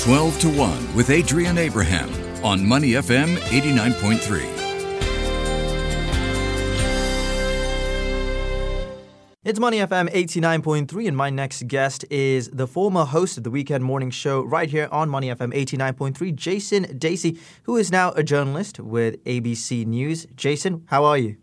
12 to 1 with Adrian Abraham on Money FM 89.3. It's Money FM 89.3, and my next guest is the former host of the Weekend Morning Show right here on Money FM 89.3, Jason Dasey, who is now a journalist with ABC News. Jason, how are you?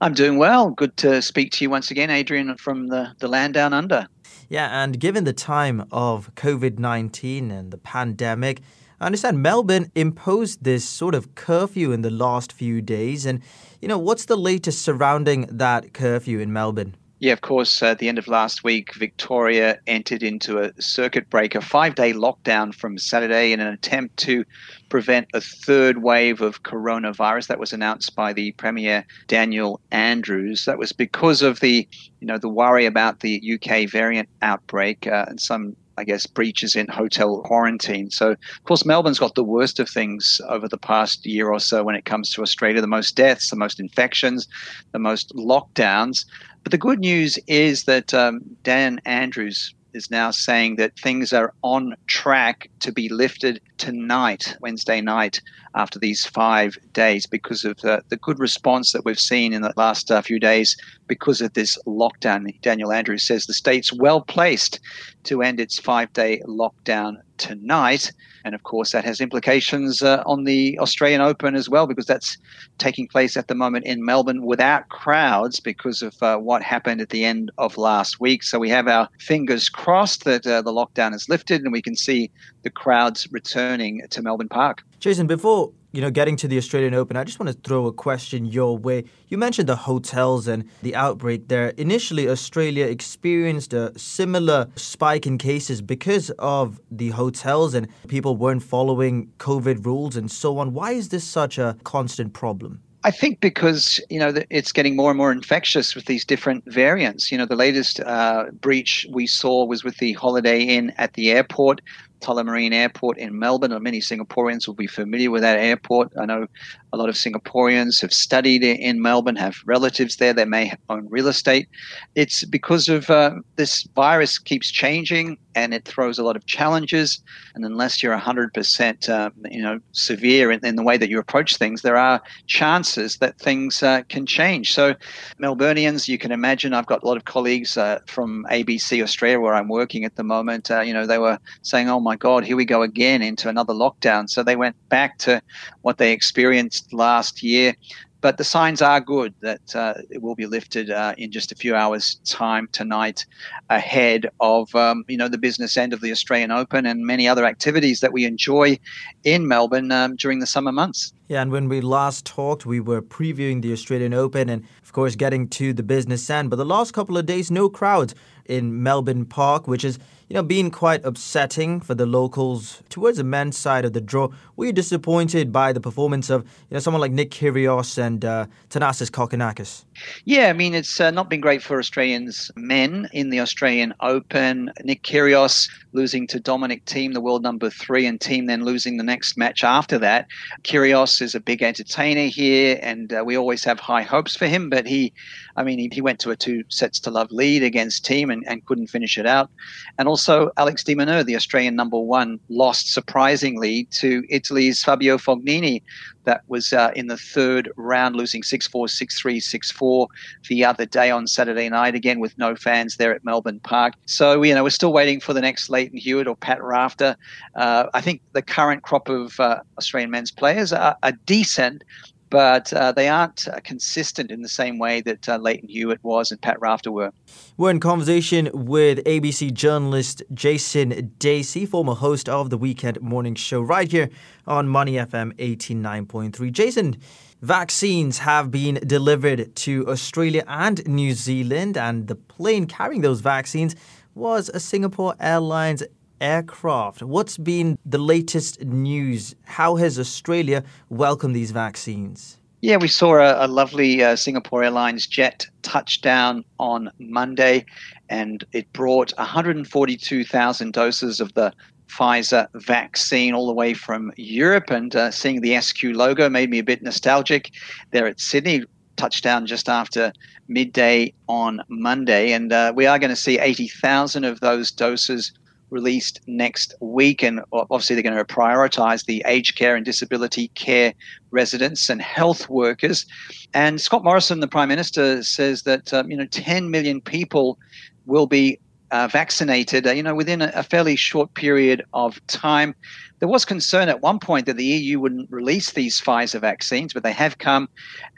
I'm doing well. Good to speak to you once again, Adrian, from the, the land down under. Yeah, and given the time of COVID 19 and the pandemic, I understand Melbourne imposed this sort of curfew in the last few days. And, you know, what's the latest surrounding that curfew in Melbourne? Yeah, of course. At the end of last week, Victoria entered into a circuit breaker, five day lockdown from Saturday in an attempt to prevent a third wave of coronavirus. That was announced by the Premier Daniel Andrews. That was because of the, you know, the worry about the UK variant outbreak uh, and some I guess, breaches in hotel quarantine. So, of course, Melbourne's got the worst of things over the past year or so when it comes to Australia the most deaths, the most infections, the most lockdowns. But the good news is that um, Dan Andrews is now saying that things are on track to be lifted tonight, Wednesday night, after these five days, because of the, the good response that we've seen in the last uh, few days because of this lockdown. Daniel Andrews says the state's well placed to end its five day lockdown tonight. And of course, that has implications uh, on the Australian Open as well, because that's taking place at the moment in Melbourne without crowds because of uh, what happened at the end of last week. So we have our fingers crossed that uh, the lockdown is lifted and we can see the crowds returning to Melbourne Park. Jason, before you know, getting to the Australian Open, I just want to throw a question your way. You mentioned the hotels and the outbreak there. Initially, Australia experienced a similar spike in cases because of the hotels and people weren't following COVID rules and so on. Why is this such a constant problem? I think because you know it's getting more and more infectious with these different variants. You know, the latest uh, breach we saw was with the Holiday Inn at the airport. Tullamarine Airport in Melbourne. Many Singaporeans will be familiar with that airport. I know a lot of Singaporeans have studied in Melbourne, have relatives there. They may own real estate. It's because of uh, this virus keeps changing and it throws a lot of challenges. And unless you're 100% um, you know severe in, in, the way that you approach things, there are chances that things uh, can change. So Melburnians, you can imagine, I've got a lot of colleagues uh, from ABC Australia where I'm working at the moment. Uh, you know, they were saying, "Oh my God, here we go again into another lockdown." So they went back to what they experienced last year. But the signs are good that uh, it will be lifted uh, in just a few hours' time tonight, ahead of um, you know the business end of the Australian Open and many other activities that we enjoy in Melbourne um, during the summer months. Yeah, and when we last talked, we were previewing the Australian Open and, of course, getting to the business end. But the last couple of days, no crowds in Melbourne Park, which is you know, being quite upsetting for the locals towards the men's side of the draw. Were you disappointed by the performance of you know someone like Nick Kyrgios and uh, Thanasis Kokkinakis? Yeah, I mean it's uh, not been great for Australians men in the Australian Open. Nick Kyrgios losing to Dominic Thiem, the world number three, and Thiem then losing the next match after that. Kyrgios is a big entertainer here, and uh, we always have high hopes for him. But he, I mean, he, went to a two sets to love lead against Thiem and, and couldn't finish it out. And also Alex de Minaur, the Australian number one, lost surprisingly to Italy's Fabio Fognini. That was uh, in the third round, losing 6 4, 6 3, 6 4 the other day on Saturday night, again with no fans there at Melbourne Park. So, you know, we're still waiting for the next Lleyton Hewitt or Pat Rafter. Uh, I think the current crop of uh, Australian men's players are, are decent, but uh, they aren't uh, consistent in the same way that uh, Lleyton Hewitt was and Pat Rafter were. We're in conversation with ABC journalist Jason Dasey, former host of the Weekend Morning Show, right here on Money FM 89.3. Jason, vaccines have been delivered to Australia and New Zealand, and the plane carrying those vaccines was a Singapore Airlines aircraft. What's been the latest news? How has Australia welcomed these vaccines? Yeah, we saw a, a lovely uh, Singapore Airlines jet touchdown on Monday, and it brought 142,000 doses of the Pfizer vaccine all the way from Europe. And uh, seeing the SQ logo made me a bit nostalgic there at Sydney. Touchdown just after midday on Monday. And uh, we are going to see 80,000 of those doses released next week. And obviously, they're going to prioritize the aged care and disability care residents and health workers. And Scott Morrison, the Prime Minister, says that um, you know 10 million people will be uh, vaccinated, uh, you know, within a, a, fairly short period of time. There was concern at one point that the EU wouldn't release these Pfizer vaccines, but they have come.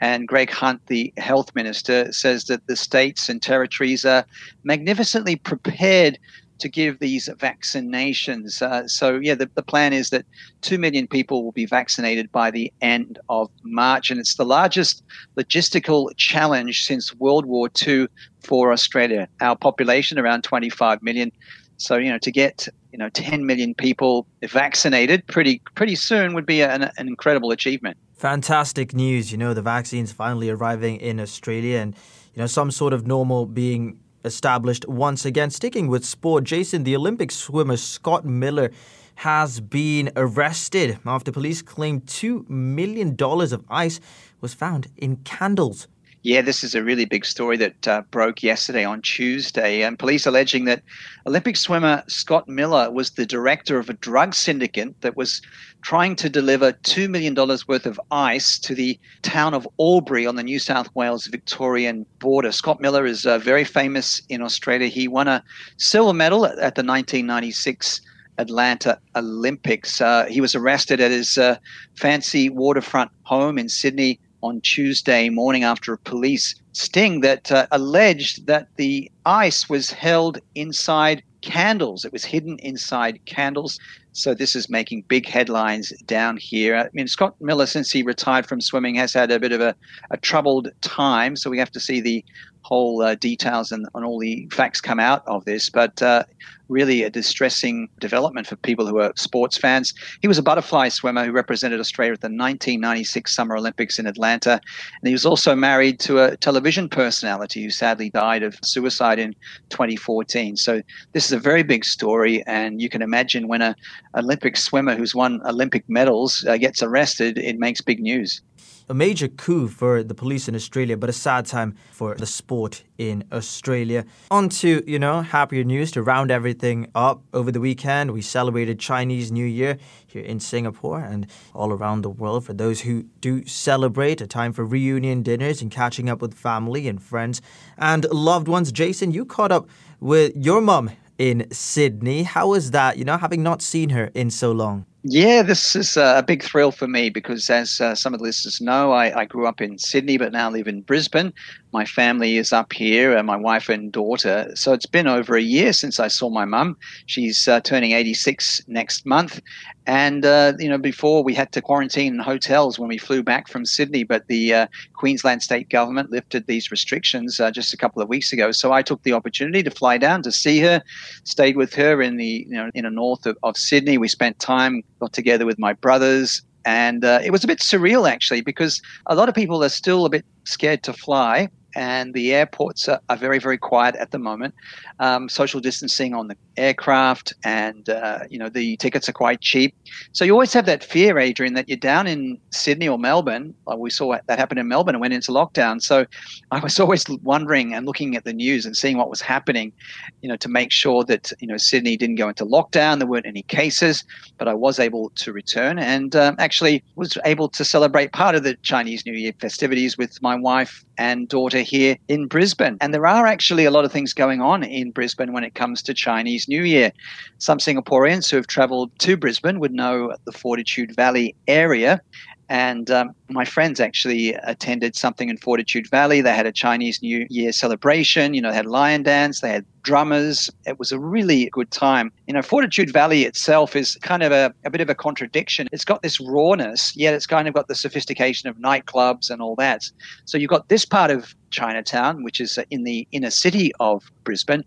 And Greg Hunt, the health minister, says that the states and territories are magnificently prepared to give these vaccinations. Uh, so, yeah, the, the plan is that 2 million people will be vaccinated by the end of March. And it's the largest logistical challenge since World War II for Australia. Our population, around 25 million. So, you know, to get, you know, 10 million people vaccinated pretty, pretty soon would be an, an incredible achievement. Fantastic news. You know, the vaccine's finally arriving in Australia and, you know, some sort of normal being established once again. Sticking with sport, Jason, the Olympic swimmer Scott Miller has been arrested after police claimed $2 million of ice was found in candles. Yeah, this is a really big story that uh, broke yesterday on Tuesday. And police alleging that Olympic swimmer Scott Miller was the director of a drug syndicate that was trying to deliver $2 million worth of ice to the town of Albury on the New South Wales Victorian border. Scott Miller is uh, very famous in Australia. He won a silver medal at, at the 1996 Atlanta Olympics. Uh, he was arrested at his uh, fancy waterfront home in Sydney on Tuesday morning after a police sting that uh, alleged that the ice was held inside candles. It was hidden inside candles. So this is making big headlines down here. I mean, Scott Miller, since he retired from swimming, has had a bit of a, a troubled time. So we have to see the whole uh, details and, and, all the facts come out of this. But uh, really a distressing development for people who are sports fans. He was a butterfly swimmer who represented Australia at the 1996 Summer Olympics in Atlanta. And he was also married to a television personality who sadly died of suicide in 2014. So this is a very big story. And you can imagine when an Olympic swimmer who's won Olympic medals uh, gets arrested, it makes big news a major coup for the police in Australia, but a sad time for the sport in Australia. On to, you know, happier news to round everything up. Over the weekend, we celebrated Chinese New Year here in Singapore and all around the world. For those who do celebrate, a time for reunion dinners and catching up with family and friends and loved ones. Jason, you caught up with your mum in Sydney. How was that, you know, having not seen her in so long? Yeah, this is a big thrill for me because, as uh, some of the listeners know, I, I, grew up in Sydney but now live in Brisbane. My family is up here, uh, my wife and daughter. So it's been over a year since I saw my mum. She's uh, turning 86 next month. And, uh, you know, before we had to quarantine in hotels when we flew back from Sydney, but the uh, Queensland state government lifted these restrictions uh, just a couple of weeks ago. So I took the opportunity to fly down to see her, stayed with her in the, you know, in the north of, of Sydney. We spent time, got together with my brothers, and uh, it was a bit surreal actually because a lot of people are still a bit scared to fly and the airports are, are very, very quiet at the moment. Um, social distancing on the aircraft, and uh, you know the tickets are quite cheap. So you always have that fear, Adrian, that you're down in Sydney or Melbourne. Like we saw that happen in Melbourne and went into lockdown. So I was always wondering and looking at the news and seeing what was happening, you know, to make sure that you know Sydney didn't go into lockdown. There weren't any cases, but I was able to return and um, actually was able to celebrate part of the Chinese New Year festivities with my wife and daughter here in Brisbane. And there are actually a lot of things going on in Brisbane when it comes to Chinese New Year. Some Singaporeans who have traveled to Brisbane would know the Fortitude Valley area. And um, my friends actually attended something in Fortitude Valley. They had a Chinese New Year celebration. You know, they had lion dance, they had drummers. It was a really good time. You know, Fortitude Valley itself is kind of a, a bit of a contradiction. It's got this rawness, yet it's kind of got the sophistication of nightclubs and all that. So you've got this part of Chinatown, which is in the inner city of Brisbane,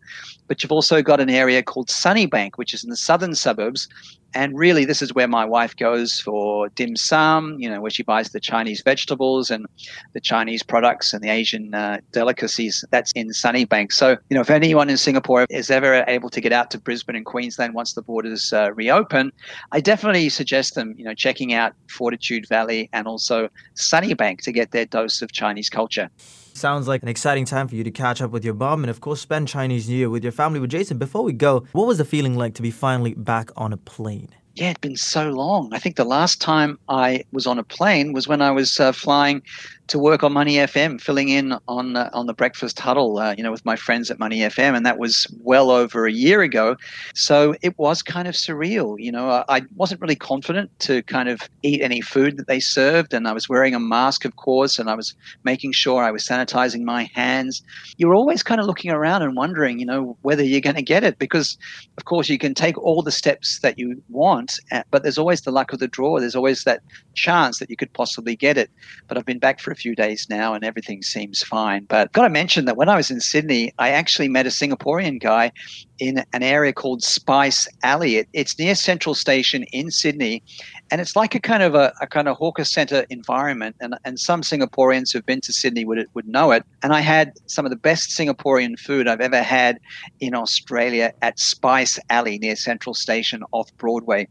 but you've also got an area called Sunnybank, which is in the southern suburbs. And really, this is where my wife goes for dim sum, you know, where she buys the Chinese vegetables and the Chinese products and the Asian uh, delicacies. That's in Sunnybank. So, you know, if anyone in Singapore is ever able to get out to Brisbane and Queensland once the borders uh, reopen, I definitely suggest them, you know, checking out Fortitude Valley and also Sunnybank to get their dose of Chinese culture. Sounds like an exciting time for you to catch up with your mom and, of course, spend Chinese New Year with your family. With Jason, before we go, what was the feeling like to be finally back on a plane? yeah, it'd been so long. I think the last time I was on a plane was when I was uh, flying to work on Money FM, filling in on uh, on the breakfast huddle, uh, you know, with my friends at Money FM, and that was well over a year ago. So it was kind of surreal. You know, I wasn't really confident to kind of eat any food that they served, and I was wearing a mask, of course, and I was making sure I was sanitizing my hands. You're always kind of looking around and wondering, you know, whether you're going to get it, because of course you can take all the steps that you want, uh, but there's always the luck of the draw. There's always that chance that you could possibly get it. But I've been back for few days now and everything seems fine. But got to mention that when I was in Sydney, I actually met a Singaporean guy in an area called Spice Alley. It, it's near Central Station in Sydney, and it's like a kind of a, a, kind of hawker center environment. And, and some Singaporeans who've been to Sydney would would know it. And I had some of the best Singaporean food I've ever had in Australia at Spice Alley near Central Station off Broadway.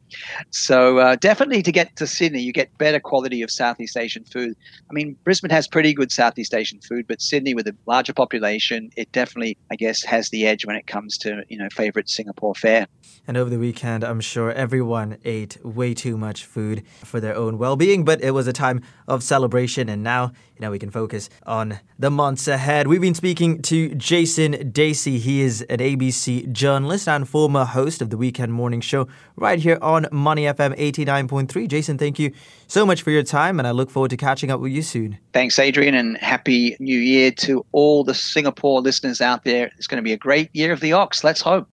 So uh, definitely to get to Sydney, you get better quality of Southeast Asian food. I mean, Brisbane has pretty good Southeast Asian food, but Sydney with a larger population, it definitely, I guess, has the edge when it comes to you know favorite Singapore fare. And over the weekend, I'm sure everyone ate way too much food for their own well-being, but it was a time of celebration, and now you know we can focus on the months ahead. We've been speaking to Jason Dasey. He is an ABC journalist and former host of the Weekend Morning Show right here on Money FM 89.3. Jason, thank you so much for your time, and I look forward to catching up with you soon. Thanks, Adrian, and happy new year to all the Singapore listeners out there. It's going to be a great year of the Ox. Let's hope.